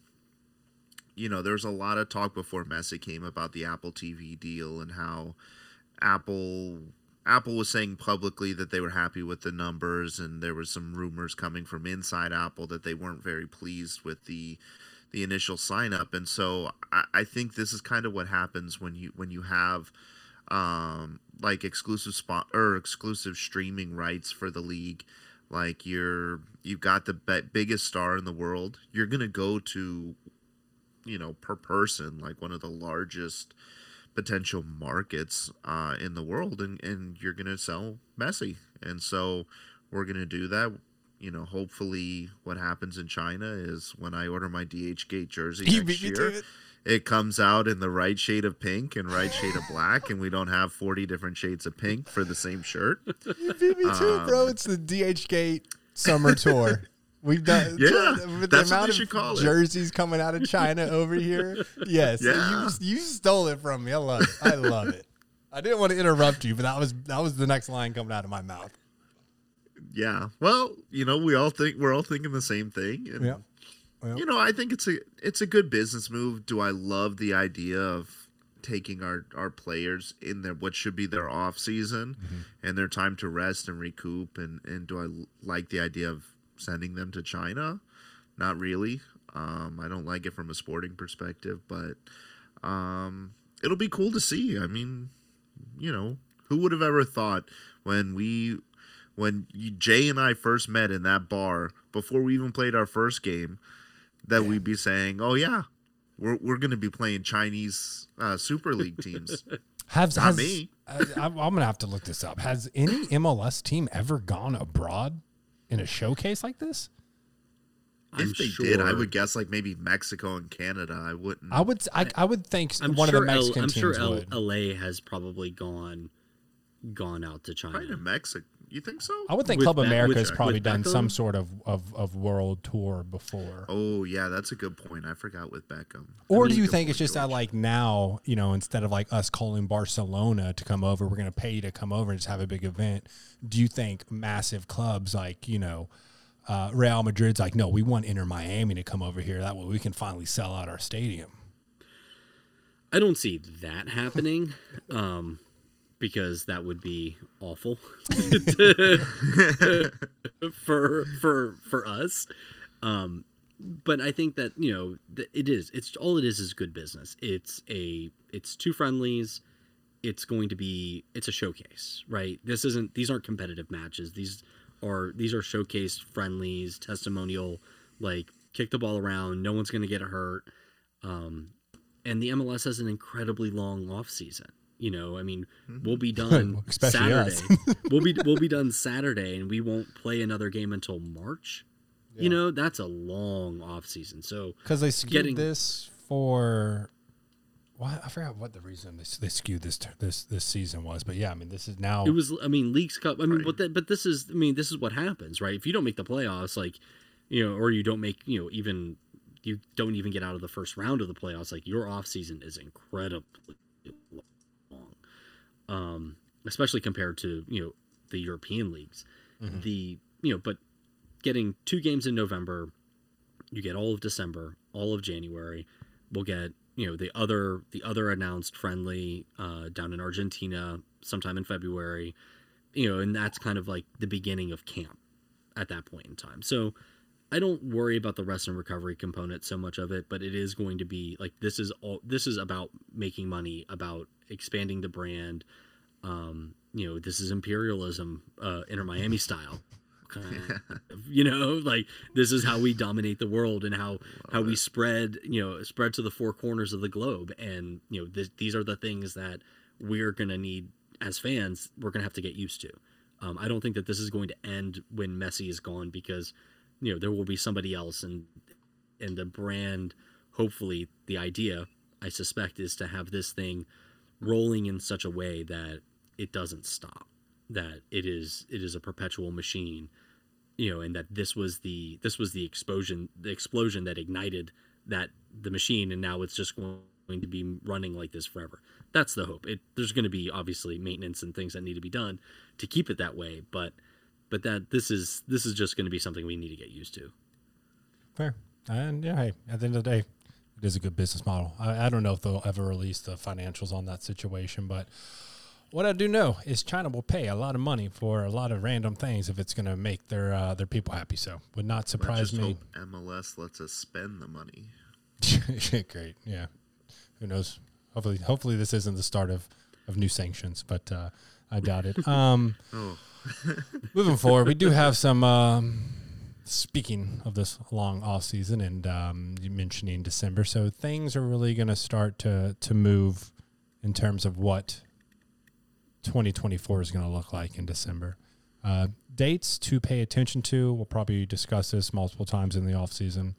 you know, there's a lot of talk before Messi came about the Apple TV deal and how Apple Apple was saying publicly that they were happy with the numbers, and there was some rumors coming from inside Apple that they weren't very pleased with the the initial sign up, and so I, I think this is kind of what happens when you when you have um, like exclusive spot or exclusive streaming rights for the league. Like you're you've got the be- biggest star in the world. You're gonna go to, you know, per person like one of the largest potential markets uh, in the world, and and you're gonna sell Messi, and so we're gonna do that. You know, hopefully, what happens in China is when I order my DH Gate jersey You next year, it. it comes out in the right shade of pink and right shade of black, and we don't have forty different shades of pink for the same shirt. You beat me too, Um, bro. It's the DH Gate summer tour. We've done Yeah, with that's the what amount of call it. jerseys coming out of China over here. Yes, Yeah. you you stole it from me. I love it. I love it. I didn't want to interrupt you, but that was that was the next line coming out of my mouth. Yeah, well, you know, we all think we're all thinking the same thing, and Yeah. Well. you know, I think it's a it's a good business move. Do I love the idea of taking our our players in their what should be their off season and their time to rest and recoup and and do I like the idea of sending them to China? Not really. Um, I don't like it from a sporting perspective, but um, it'll be cool to see. I mean, you know, who would have ever thought when we when you, Jay and I first met in that bar before we even played our first game that we'd be saying, "Oh yeah, we're we're going to be playing Chinese uh, Super League teams." Has, Not has me. I, I'm gonna have to look this up. Has any MLS team ever gone abroad in a showcase like this? if I'm they sure, did, I would guess like maybe Mexico and Canada. I wouldn't. I would I, I would think I'm one sure of the Mexican L, I'm sure L, would. LA has probably gone gone out to China. right in Mexico. You think so? I would think with Club Beck- America has probably with done some sort of, of, of world tour before. Oh yeah, that's a good point. I forgot with Beckham. Or do you think it's point, just that like now, you know, instead of like us calling Barcelona to come over, we're gonna pay you to come over and just have a big event. Do you think massive clubs like, you know, uh, Real Madrid's like, no, we want Inter Miami to come over here. That way we can finally sell out our stadium. I don't see that happening, um, because that would be awful for for for us. Um, but I think that you know it is. It's all it is is good business. It's a it's two friendlies. It's going to be it's a showcase, right? This isn't these aren't competitive matches. These are these are showcase friendlies, testimonial, like kick the ball around. No one's going to get hurt. Um, and the MLS has an incredibly long off season. You know, I mean, we'll be mm-hmm. done Especially us. Saturday. we'll be we'll be done Saturday, and we won't play another game until March. You know, that's a long off season. So Because they skewed Getting- this for I forgot what the reason they, they skewed this this this season was, but yeah, I mean this is now it was. I mean, Leagues Cup. I mean, Right. but that, but this is. I mean, this is what happens, right? If you don't make the playoffs, like you know, or you don't make, you know, even you don't even get out of the first round of the playoffs, like your off season is incredibly. Um, especially compared to, you know, the European leagues. The, you know, but getting two games in November, you get all of December, all of January. We'll get, you know, the other the other announced friendly uh, down in Argentina sometime in February. You know, and that's kind of like the beginning of camp at that point in time. So I don't worry about the rest and recovery component so much of it, but it is going to be like this is all this is about making money, about expanding the brand. Um, you know, this is imperialism, uh, Inter Miami style. You know, like this is how we dominate the world and how how we spread, you know, spread to the four corners of the globe. And you know, th- these are the things that we're gonna need as fans. We're gonna have to get used to. Um, I don't think that this is going to end when Messi is gone because you know there will be somebody else and and the brand hopefully the idea i suspect is to have this thing rolling in such a way that it doesn't stop that it is it is a perpetual machine you know and that this was the this was the explosion the explosion that ignited that the machine and now it's just going to be running like this forever. That's the hope. It there's going to be obviously maintenance and things that need to be done to keep it that way but but that this is this is just going to be something we need to get used to Fair. And yeah, hey, at the end of the day, it is a good business model. I, I don't know if they'll ever release the financials on that situation, but what I do know is China will pay a lot of money for a lot of random things if it's going to make their uh, their people happy. So would not Let's surprise just me. hope MLS lets us spend the money. Great. Yeah. Who knows? Hopefully, hopefully this isn't the start of, of new sanctions, but uh, I doubt it. Um, Oh, moving forward, we do have some. Um, speaking of this long off season, and um, mentioning December, so things are really going to start to to move in terms of what 2024 is going to look like in December. Uh, dates to pay attention to. We'll probably discuss this multiple times in the off season.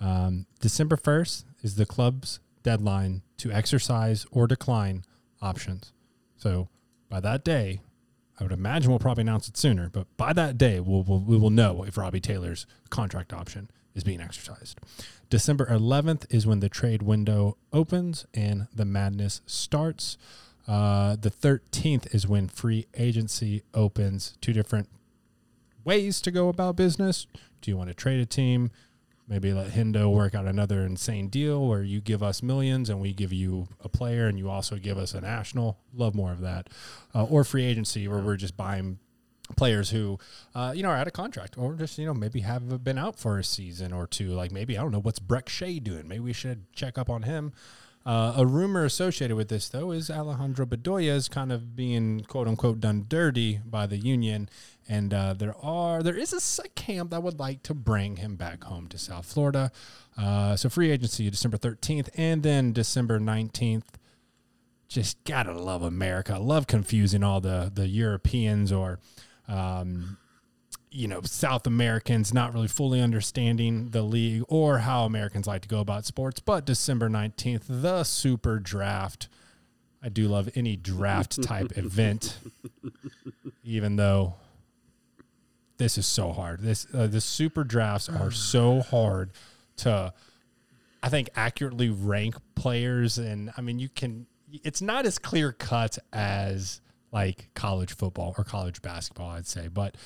Um, December 1st is the club's deadline to exercise or decline options. So by that day, I would imagine we'll probably announce it sooner, but by that day, we'll, we'll, we will know if Robbie Taylor's contract option is being exercised. December 11th is when the trade window opens and the madness starts. Uh, the 13th is when free agency opens. Two different ways to go about business. Do you want to trade a team? Maybe let Hendo work out another insane deal where you give us millions and we give you a player and you also give us a national. Love more of that. Uh, or free agency where we're just buying players who, uh, you know, are out of contract or just, you know, maybe have been out for a season or two. Like maybe, I don't know, what's Brek Shea doing? Maybe we should check up on him. Uh, a rumor associated with this, though, is Alejandro Bedoya is kind of being quote unquote done dirty by the union, and uh, there are there is a camp that would like to bring him back home to South Florida. Uh, so free agency December thirteenth, and then December nineteenth. Just gotta love America. Love confusing all the the Europeans or. Um, you know, South Americans not really fully understanding the league or how Americans like to go about sports. But December 19th, the super draft. I do love any draft type event, even though this is so hard. This uh, the super drafts are so hard to, I think, accurately rank players. And I mean, you can. It's not as clear cut as like college football or college basketball, I'd say, but.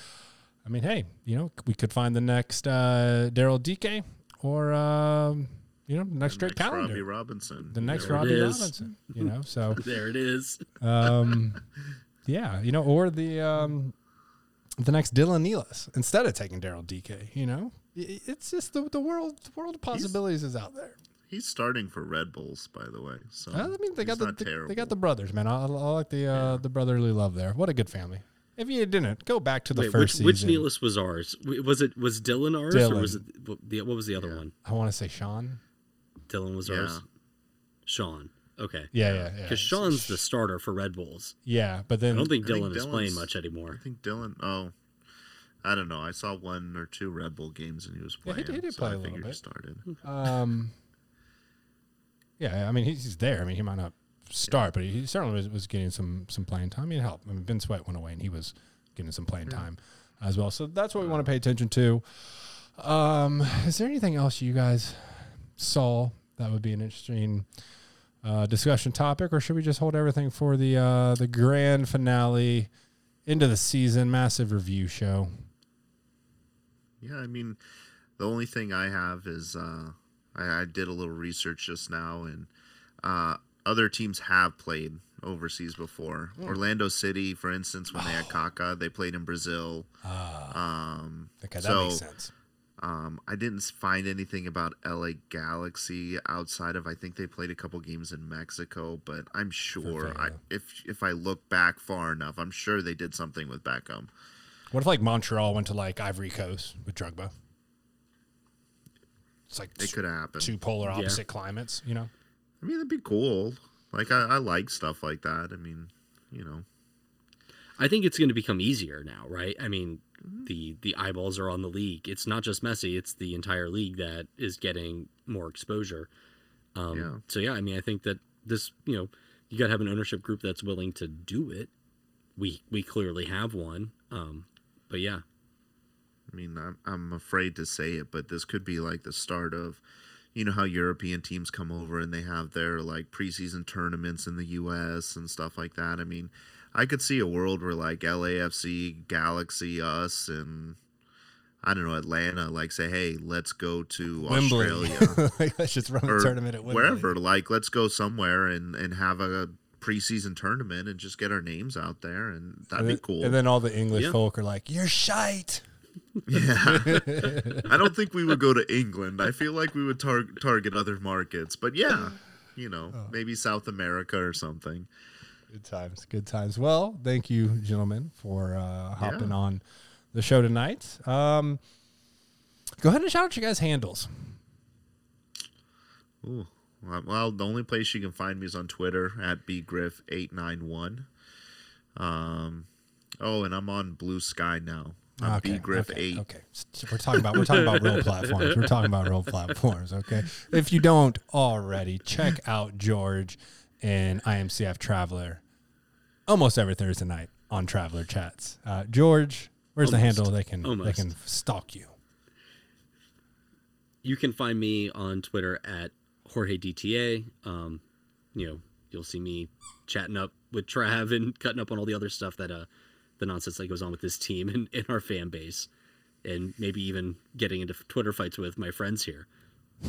I mean, hey, you know, we could find the next uh, Daryl Dike or um, you know, next the Drake next Callender, Robbie Robinson. the next There Robbie. Robinson. You know, so There it is. um, yeah, you know, or the um, the next Dylan Nealis instead of taking Daryl Dike. You know, it's just the the world the world of possibilities is out there. He's starting for Red Bulls, by the way. So Uh, I mean, they got the not they, they got the brothers, man. I, I like the uh, the brotherly love there. What a good family. If you didn't go back to the Wait, first which season, Which Nealis was ours? Was it was Dylan ours or was it what, the, what was the other one? I want to say Sean. Dylan was Yeah. ours. Sean. Okay. Yeah, yeah, yeah. Because Sean's the starter for Red Bulls. Yeah, but then I don't think I think Dylan is playing Dylan's- much anymore. I think Dylan. Oh, I don't know. I saw one or two Red Bull games and he was Yeah, playing. he did- he did so play I a little figured he bit. started. Um, yeah, I mean he's, he's there. I mean he might not start, but he certainly was, was getting some some playing time. He helped. I mean, Ben Sweat went away, and he was getting some playing time as well. So that's what we want to pay attention to. Um, is there anything else you guys saw that would be an interesting uh, discussion topic, or should we just hold everything for the uh, the grand finale, into the season, massive review show? Yeah, I mean, the only thing I have is uh, I, I did a little research just now, and uh, other teams have played overseas before. Hmm. Orlando City, for instance, when they Oh. had Kaka, they played in Brazil. Um, Okay, that so makes sense. Um, I didn't find anything about LA Galaxy outside of I think they played a couple games in Mexico, but I'm sure I, fair. if if I look back far enough, I'm sure they did something with Beckham. What if like Montreal went to like Ivory Coast with Drogba? It's like It could happen. two polar opposite climates, you know. I mean, that'd be cool. Like I, I like stuff like that. I mean, you know, I think it's going to become easier now, right? I mean, the the eyeballs are on the league. It's not just Messi; it's the entire league that is getting more exposure. Um, Yeah. So yeah, I mean, I think that this, you know, you got to have an ownership group that's willing to do it. We we clearly have one. Um, but yeah, I mean, I'm I'm afraid to say it, but this could be like the start of, you know, how European teams come over and they have their like preseason tournaments in the U.S. and stuff like that. I mean, I could see a world where like LAFC, Galaxy, us, and I don't know Atlanta, like say, hey, let's go to Australia. like, let's just run a tournament at Wembley. wherever. Like, let's go somewhere and and have a preseason tournament and just get our names out there, and that'd And be then, cool. and then all the English Yeah. folk are like, "You're shite." Yeah. I don't think we would go to England. I feel like we would tar- target other markets. But yeah, you know, oh. maybe South America or something. Good times. Good times. Well, thank you, gentlemen, for uh, hopping Yeah. on the show tonight. Um, go ahead and shout out your guys' handles. Ooh. Well, the only place you can find me is on Twitter at bgriff891. Um, oh, and I'm on Blue Sky now. I'm bgriff8. okay, okay. S- We're talking about we're talking about real platforms. We're talking about real platforms. Okay. If you don't already, check out George and IMCF Traveler almost every Thursday night on Traveler Chats. Uh, George, where's the handle they can they can stalk you? You can find me on Twitter at Jorge DTA. Um, you know, you'll see me chatting up with Trav and cutting up on all the other stuff that uh the nonsense that goes on with this team and, and our fan base. And maybe even getting into Twitter fights with my friends here.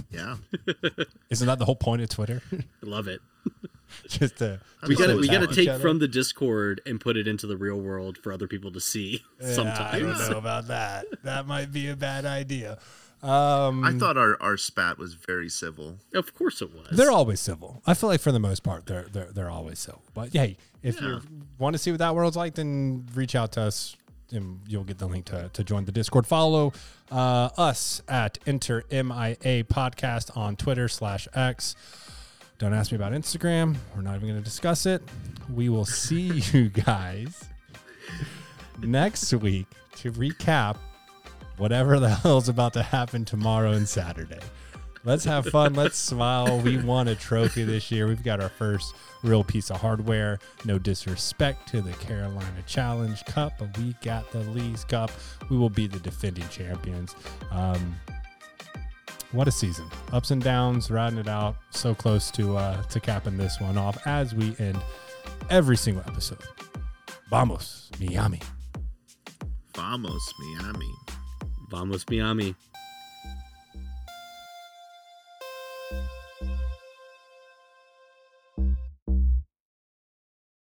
Yeah. Isn't that the whole point of Twitter? I love it. Just to We gotta we gotta take from the Discord and put it into the real world for other people to see Yeah, I sometimes. don't know about that. That might be a bad idea. Um, I thought our, our spat was very civil. Of course it was. they're always civil. I feel like for the most part, they're they're they're always civil. But hey, if Yeah. you want to see what that world's like, then reach out to us, and you'll get the link to to join the Discord. Follow uh, us at Inter MIA Podcast on Twitter slash X. Don't ask me about Instagram. We're not even going to discuss it. We will see you guys next week to recap whatever the hell's about to happen tomorrow and Saturday. Let's have fun. Let's smile. We won a trophy this year. We've got our first real piece of hardware. No disrespect to the Carolina Challenge Cup, but we got the Leagues Cup. We will be the defending champions. Um, what a season! Ups and downs, riding it out. So close to uh, to capping this one off as we end every single episode. Vamos, Miami. Vamos, Miami. Vamos Miami.